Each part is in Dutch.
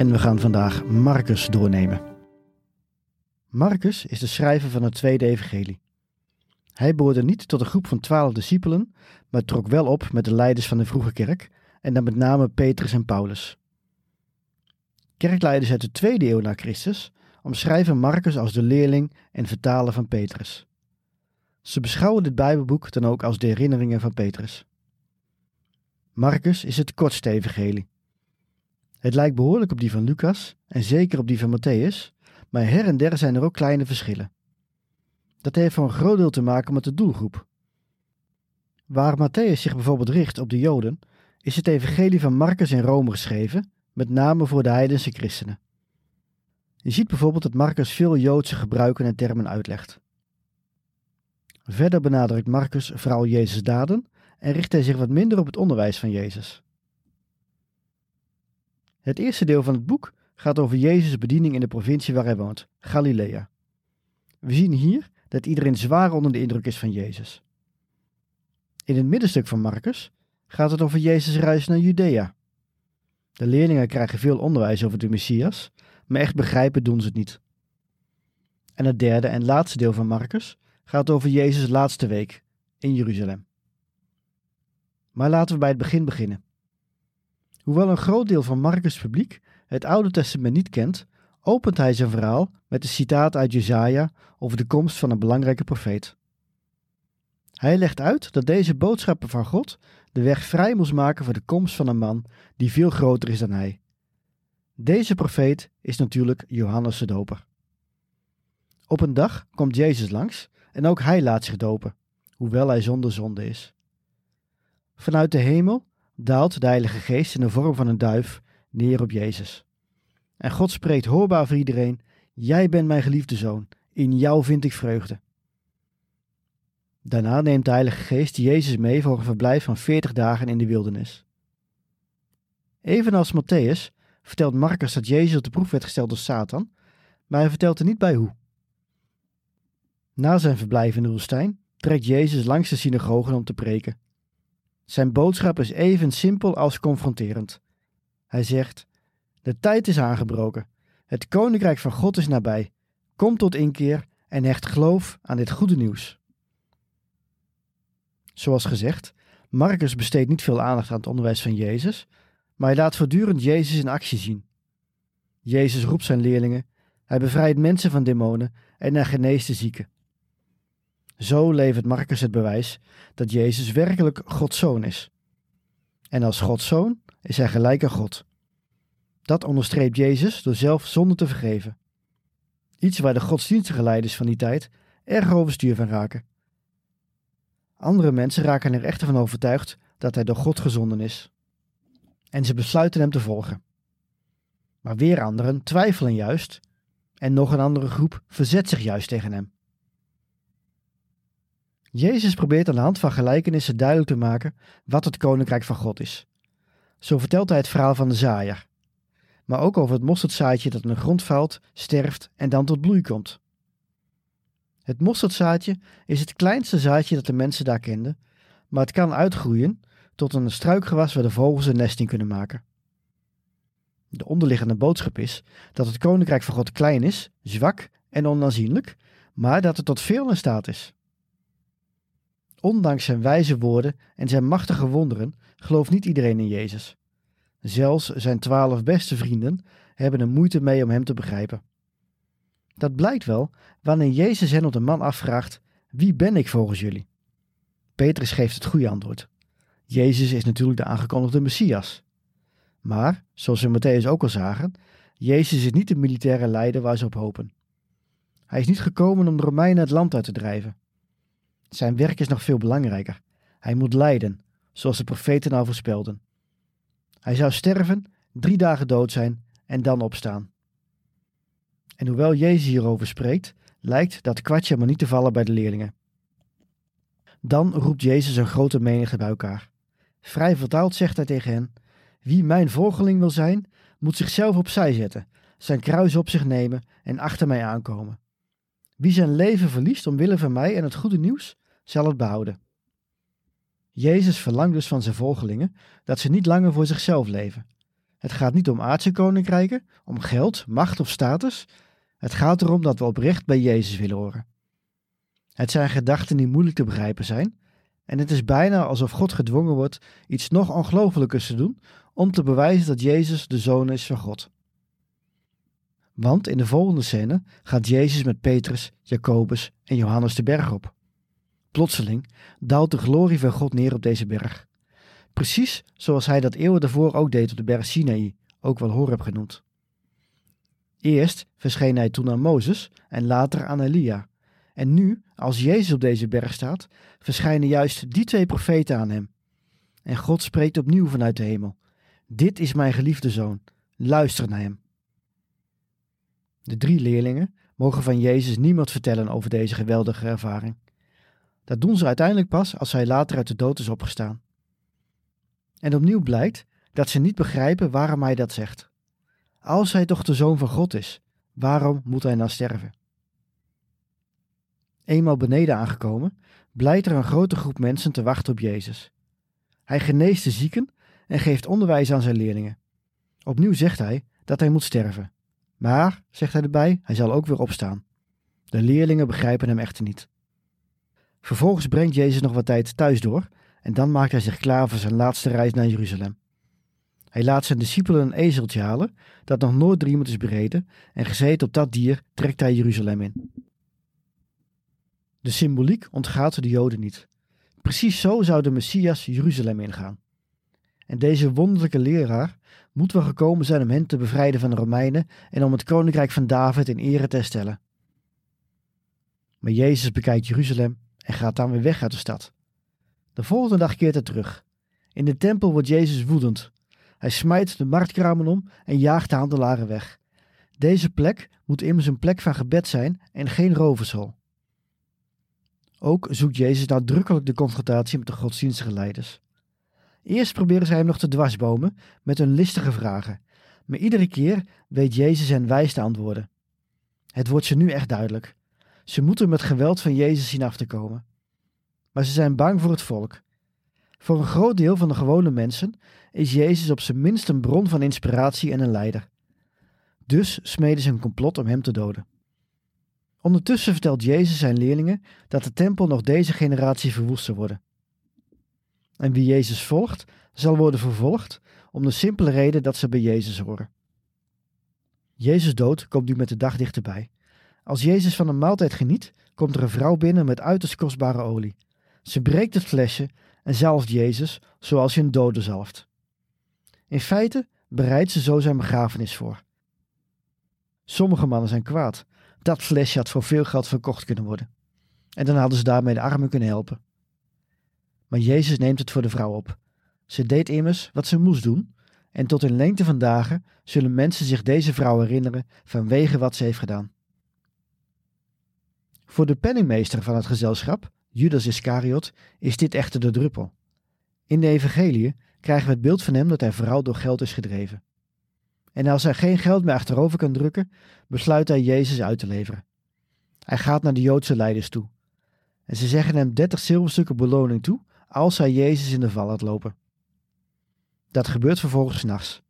En we gaan vandaag Marcus doornemen. Marcus is de schrijver van het tweede evangelie. Hij behoorde niet tot een groep van twaalf discipelen, maar trok wel op met de leiders van de vroege kerk, en dan met name Petrus en Paulus. Kerkleiders uit de tweede eeuw na Christus omschrijven Marcus als de leerling en vertaler van Petrus. Ze beschouwen dit Bijbelboek dan ook als de herinneringen van Petrus. Marcus is het kortste evangelie. Het lijkt behoorlijk op die van Lucas en zeker op die van Matthäus, maar her en der zijn er ook kleine verschillen. Dat heeft voor een groot deel te maken met de doelgroep. Waar Matthäus zich bijvoorbeeld richt op de Joden, is het evangelie van Marcus in Rome geschreven, met name voor de heidense christenen. Je ziet bijvoorbeeld dat Marcus veel Joodse gebruiken en termen uitlegt. Verder benadrukt Marcus vooral Jezus' daden en richt hij zich wat minder op het onderwijs van Jezus. Het eerste deel van het boek gaat over Jezus' bediening in de provincie waar hij woont, Galilea. We zien hier dat iedereen zwaar onder de indruk is van Jezus. In het middenstuk van Marcus gaat het over Jezus' reis naar Judea. De leerlingen krijgen veel onderwijs over de Messias, maar echt begrijpen doen ze het niet. En het derde en laatste deel van Marcus gaat over Jezus' laatste week in Jeruzalem. Maar laten we bij het begin beginnen. Hoewel een groot deel van Marcus' publiek het Oude Testament niet kent, opent hij zijn verhaal met een citaat uit Jesaja over de komst van een belangrijke profeet. Hij legt uit dat deze boodschappen van God de weg vrij moest maken voor de komst van een man die veel groter is dan hij. Deze profeet is natuurlijk Johannes de Doper. Op een dag komt Jezus langs en ook hij laat zich dopen, hoewel hij zonder zonde is. Vanuit de hemel daalt de Heilige Geest in de vorm van een duif neer op Jezus. En God spreekt hoorbaar voor iedereen: Jij bent mijn geliefde zoon, in jou vind ik vreugde. Daarna neemt de Heilige Geest Jezus mee voor een verblijf van veertig dagen in de wildernis. Evenals Matthäus vertelt Marcus dat Jezus op de proef werd gesteld door Satan, maar hij vertelt er niet bij hoe. Na zijn verblijf in de woestijn trekt Jezus langs de synagogen om te preken. Zijn boodschap is even simpel als confronterend. Hij zegt: De tijd is aangebroken. Het koninkrijk van God is nabij. Kom tot inkeer en hecht geloof aan dit goede nieuws. Zoals gezegd, Marcus besteedt niet veel aandacht aan het onderwijs van Jezus, maar hij laat voortdurend Jezus in actie zien. Jezus roept zijn leerlingen, hij bevrijdt mensen van demonen en hij geneest de zieken. Zo levert Marcus het bewijs dat Jezus werkelijk Gods zoon is. En als Gods zoon is hij gelijk aan God. Dat onderstreept Jezus door zelf zonde te vergeven. Iets waar de godsdienstige leiders van die tijd erg overstuur van raken. Andere mensen raken er echter van overtuigd dat hij door God gezonden is. En ze besluiten hem te volgen. Maar weer anderen twijfelen juist en nog een andere groep verzet zich juist tegen hem. Jezus probeert aan de hand van gelijkenissen duidelijk te maken wat het koninkrijk van God is. Zo vertelt hij het verhaal van de zaaier, maar ook over het mosterdzaadje dat in de grond valt, sterft en dan tot bloei komt. Het mosterdzaadje is het kleinste zaadje dat de mensen daar kenden, maar het kan uitgroeien tot een struikgewas waar de vogels een nest in kunnen maken. De onderliggende boodschap is dat het koninkrijk van God klein is, zwak en onaanzienlijk, maar dat het tot veel in staat is. Ondanks zijn wijze woorden en zijn machtige wonderen gelooft niet iedereen in Jezus. Zelfs zijn twaalf beste vrienden hebben er moeite mee om hem te begrijpen. Dat blijkt wel wanneer Jezus hen op de man afvraagt: Wie ben ik volgens jullie? Petrus geeft het goede antwoord. Jezus is natuurlijk de aangekondigde Messias. Maar, zoals we Matthäus ook al zagen, Jezus is niet de militaire leider waar ze op hopen. Hij is niet gekomen om de Romeinen het land uit te drijven. Zijn werk is nog veel belangrijker. Hij moet lijden, zoals de profeten al voorspelden. Hij zou sterven, drie dagen dood zijn en dan opstaan. En hoewel Jezus hierover spreekt, lijkt dat kwartje maar niet te vallen bij de leerlingen. Dan roept Jezus een grote menigte bij elkaar. Vrij vertaald zegt hij tegen hen: Wie mijn volgeling wil zijn, moet zichzelf opzij zetten, zijn kruis op zich nemen en achter mij aankomen. Wie zijn leven verliest omwille van mij en het goede nieuws, zal het behouden. Jezus verlangt dus van zijn volgelingen dat ze niet langer voor zichzelf leven. Het gaat niet om aardse koninkrijken, om geld, macht of status. Het gaat erom dat we oprecht bij Jezus willen horen. Het zijn gedachten die moeilijk te begrijpen zijn, en het is bijna alsof God gedwongen wordt iets nog ongelooflijkers te doen om te bewijzen dat Jezus de zoon is van God. Want in de volgende scène gaat Jezus met Petrus, Jacobus en Johannes de berg op. Plotseling daalt de glorie van God neer op deze berg. Precies zoals hij dat eeuwen daarvoor ook deed op de berg Sinaï, ook wel Horeb genoemd. Eerst verscheen hij toen aan Mozes en later aan Elia. En nu, als Jezus op deze berg staat, verschijnen juist die twee profeten aan hem. En God spreekt opnieuw vanuit de hemel. Dit is mijn geliefde zoon, luister naar hem. De drie leerlingen mogen van Jezus niemand vertellen over deze geweldige ervaring. Dat doen ze uiteindelijk pas als hij later uit de dood is opgestaan. En opnieuw blijkt dat ze niet begrijpen waarom hij dat zegt. Als hij toch de zoon van God is, waarom moet hij nou sterven? Eenmaal beneden aangekomen, blijkt er een grote groep mensen te wachten op Jezus. Hij geneest de zieken en geeft onderwijs aan zijn leerlingen. Opnieuw zegt hij dat hij moet sterven. Maar, zegt hij erbij, hij zal ook weer opstaan. De leerlingen begrijpen hem echter niet. Vervolgens brengt Jezus nog wat tijd thuis door en dan maakt hij zich klaar voor zijn laatste reis naar Jeruzalem. Hij laat zijn discipelen een ezeltje halen dat nog nooit door iemand is bereden en gezeten op dat dier trekt hij Jeruzalem in. De symboliek ontgaat de Joden niet. Precies zo zou de Messias Jeruzalem ingaan. En deze wonderlijke leraar moet wel gekomen zijn om hen te bevrijden van de Romeinen en om het koninkrijk van David in ere te stellen. Maar Jezus bekijkt Jeruzalem en gaat dan weer weg uit de stad. De volgende dag keert hij terug. In de tempel wordt Jezus woedend. Hij smijt de marktkramen om en jaagt de handelaren weg. Deze plek moet immers een plek van gebed zijn en geen rovershol. Ook zoekt Jezus nadrukkelijk de confrontatie met de godsdienstige leiders. Eerst proberen zij hem nog te dwarsbomen met hun listige vragen, maar iedere keer weet Jezus hen wijs te antwoorden. Het wordt ze nu echt duidelijk. Ze moeten met geweld van Jezus zien af te komen. Maar ze zijn bang voor het volk. Voor een groot deel van de gewone mensen is Jezus op zijn minst een bron van inspiratie en een leider. Dus smeden ze een complot om hem te doden. Ondertussen vertelt Jezus zijn leerlingen dat de tempel nog deze generatie verwoest zal worden. En wie Jezus volgt, zal worden vervolgd om de simpele reden dat ze bij Jezus horen. Jezus dood komt nu met de dag dichterbij. Als Jezus van een maaltijd geniet, komt er een vrouw binnen met uiterst kostbare olie. Ze breekt het flesje en zalft Jezus zoals je een dode zalft. In feite bereidt ze zo zijn begrafenis voor. Sommige mannen zijn kwaad. Dat flesje had voor veel geld verkocht kunnen worden. En dan hadden ze daarmee de armen kunnen helpen. Maar Jezus neemt het voor de vrouw op. Ze deed immers wat ze moest doen, en tot in lengte van dagen zullen mensen zich deze vrouw herinneren vanwege wat ze heeft gedaan. Voor de penningmeester van het gezelschap, Judas Iscariot, is dit echter de druppel. In de evangelie krijgen we het beeld van hem dat hij vooral door geld is gedreven. En als hij geen geld meer achterover kan drukken, besluit hij Jezus uit te leveren. Hij gaat naar de Joodse leiders toe. En ze zeggen hem dertig zilverstukken beloning toe als hij Jezus in de val laat lopen. Dat gebeurt vervolgens nachts,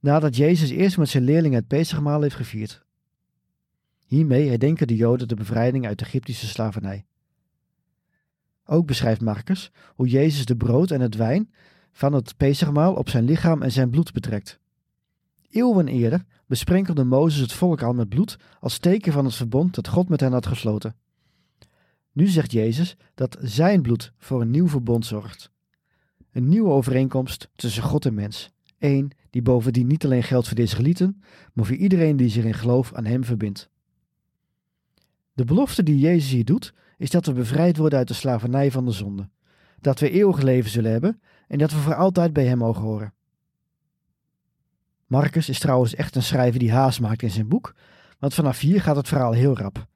nadat Jezus eerst met zijn leerlingen het Pesachmaal heeft gevierd. Hiermee herdenken de Joden de bevrijding uit de Egyptische slavernij. Ook beschrijft Marcus hoe Jezus de brood en het wijn van het Pesachmaal op zijn lichaam en zijn bloed betrekt. Eeuwen eerder besprenkelde Mozes het volk al met bloed als teken van het verbond dat God met hen had gesloten. Nu zegt Jezus dat zijn bloed voor een nieuw verbond zorgt. Een nieuwe overeenkomst tussen God en mens. Eén die bovendien niet alleen geldt voor de Israëlieten, maar voor iedereen die zich in geloof aan hem verbindt. De belofte die Jezus hier doet, is dat we bevrijd worden uit de slavernij van de zonde. Dat we eeuwig leven zullen hebben en dat we voor altijd bij hem mogen horen. Marcus is trouwens echt een schrijver die haast maakt in zijn boek, want vanaf hier gaat het verhaal heel rap.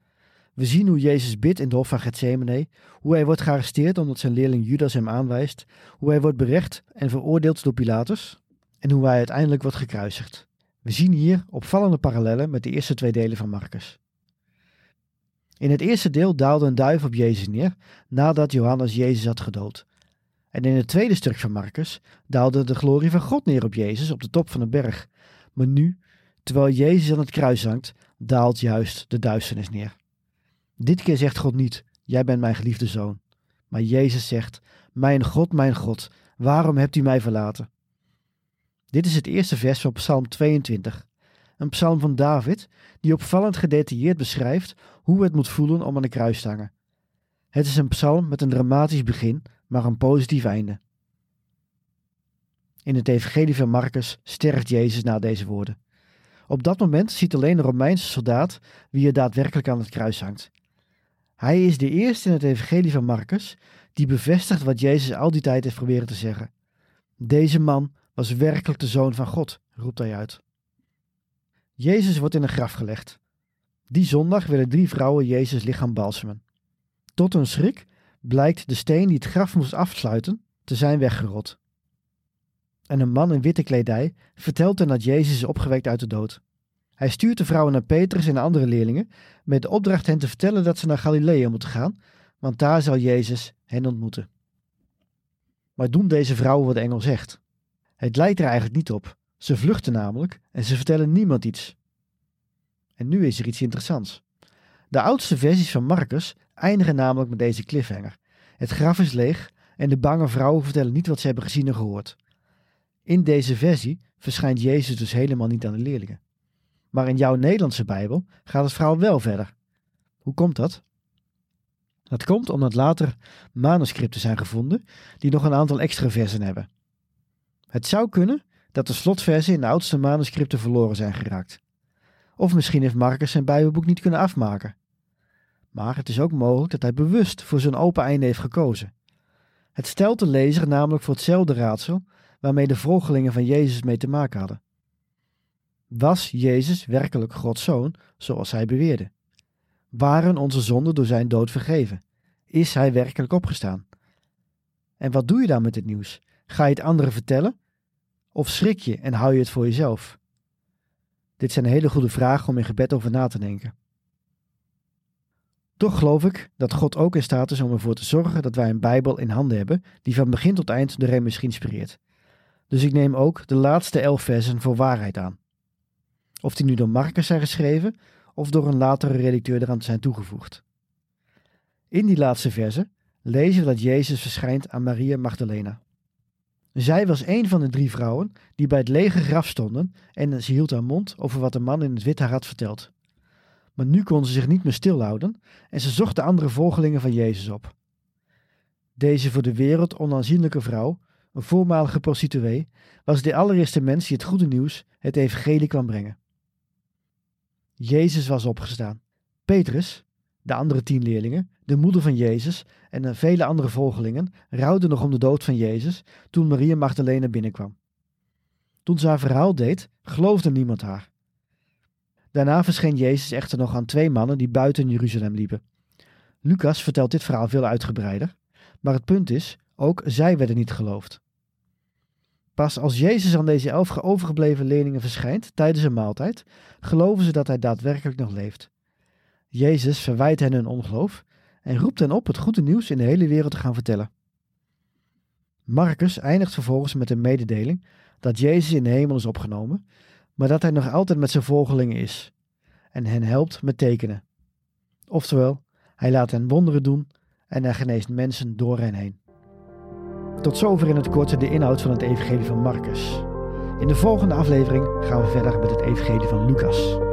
We zien hoe Jezus bidt in de hof van Gethsemane, hoe hij wordt gearresteerd omdat zijn leerling Judas hem aanwijst, hoe hij wordt berecht en veroordeeld door Pilatus en hoe hij uiteindelijk wordt gekruisigd. We zien hier opvallende parallellen met de eerste twee delen van Marcus. In het eerste deel daalde een duif op Jezus neer nadat Johannes Jezus had gedood. En in het tweede stuk van Marcus daalde de glorie van God neer op Jezus op de top van de berg. Maar nu, terwijl Jezus aan het kruis hangt, daalt juist de duisternis neer. Dit keer zegt God niet: Jij bent mijn geliefde zoon. Maar Jezus zegt: Mijn God, mijn God, waarom hebt u mij verlaten? Dit is het eerste vers van Psalm 22. Een psalm van David, die opvallend gedetailleerd beschrijft hoe het moet voelen om aan de kruis te hangen. Het is een psalm met een dramatisch begin, maar een positief einde. In het Evangelie van Marcus sterft Jezus na deze woorden. Op dat moment ziet alleen een Romeinse soldaat wie er daadwerkelijk aan het kruis hangt. Hij is de eerste in het Evangelie van Marcus die bevestigt wat Jezus al die tijd heeft proberen te zeggen. Deze man was werkelijk de zoon van God, roept hij uit. Jezus wordt in een graf gelegd. Die zondag willen drie vrouwen Jezus lichaam balsemen. Tot hun schrik blijkt de steen die het graf moest afsluiten te zijn weggerot. En een man in witte kledij vertelt hen dat Jezus is opgewekt uit de dood. Hij stuurt de vrouwen naar Petrus en de andere leerlingen met de opdracht hen te vertellen dat ze naar Galilea moeten gaan, want daar zal Jezus hen ontmoeten. Maar doen deze vrouwen wat de engel zegt? Het lijkt er eigenlijk niet op. Ze vluchten namelijk en ze vertellen niemand iets. En nu is er iets interessants. De oudste versies van Marcus eindigen namelijk met deze cliffhanger. Het graf is leeg en de bange vrouwen vertellen niet wat ze hebben gezien en gehoord. In deze versie verschijnt Jezus dus helemaal niet aan de leerlingen. Maar in jouw Nederlandse Bijbel gaat het verhaal wel verder. Hoe komt dat? Dat komt omdat later manuscripten zijn gevonden die nog een aantal extra versen hebben. Het zou kunnen dat de slotversen in de oudste manuscripten verloren zijn geraakt. Of misschien heeft Marcus zijn Bijbelboek niet kunnen afmaken. Maar het is ook mogelijk dat hij bewust voor zo'n open einde heeft gekozen. Het stelt de lezer namelijk voor hetzelfde raadsel waarmee de volgelingen van Jezus mee te maken hadden. Was Jezus werkelijk Gods zoon, zoals hij beweerde? Waren onze zonden door zijn dood vergeven? Is hij werkelijk opgestaan? En wat doe je dan met het nieuws? Ga je het anderen vertellen? Of schrik je en hou je het voor jezelf? Dit zijn hele goede vragen om in gebed over na te denken. Toch geloof ik dat God ook in staat is om ervoor te zorgen dat wij een Bijbel in handen hebben die van begin tot eind de Remus inspireert. Dus ik neem ook de laatste elf versen voor waarheid aan. Of die nu door Marcus zijn geschreven of door een latere redacteur eraan zijn toegevoegd. In die laatste versen lezen we dat Jezus verschijnt aan Maria Magdalena. Zij was een van de drie vrouwen die bij het lege graf stonden en ze hield haar mond over wat de man in het wit haar had verteld. Maar nu kon ze zich niet meer stilhouden en ze zocht de andere volgelingen van Jezus op. Deze voor de wereld onaanzienlijke vrouw, een voormalige prostituee, was de allereerste mens die het goede nieuws, het evangelie kwam brengen. Jezus was opgestaan. Petrus, de andere tien leerlingen, de moeder van Jezus en vele andere volgelingen rouwden nog om de dood van Jezus toen Maria Magdalena binnenkwam. Toen ze haar verhaal deed, geloofde niemand haar. Daarna verscheen Jezus echter nog aan twee mannen die buiten Jeruzalem liepen. Lucas vertelt dit verhaal veel uitgebreider, maar het punt is, ook zij werden niet geloofd. Pas als Jezus aan deze elf overgebleven leerlingen verschijnt tijdens een maaltijd, geloven ze dat hij daadwerkelijk nog leeft. Jezus verwijt hen hun ongeloof en roept hen op het goede nieuws in de hele wereld te gaan vertellen. Marcus eindigt vervolgens met een mededeling dat Jezus in de hemel is opgenomen, maar dat hij nog altijd met zijn volgelingen is en hen helpt met tekenen. Oftewel, hij laat hen wonderen doen en hij geneest mensen door hen heen. Tot zover in het kort de inhoud van het Evangelie van Marcus. In de volgende aflevering gaan we verder met het Evangelie van Lucas.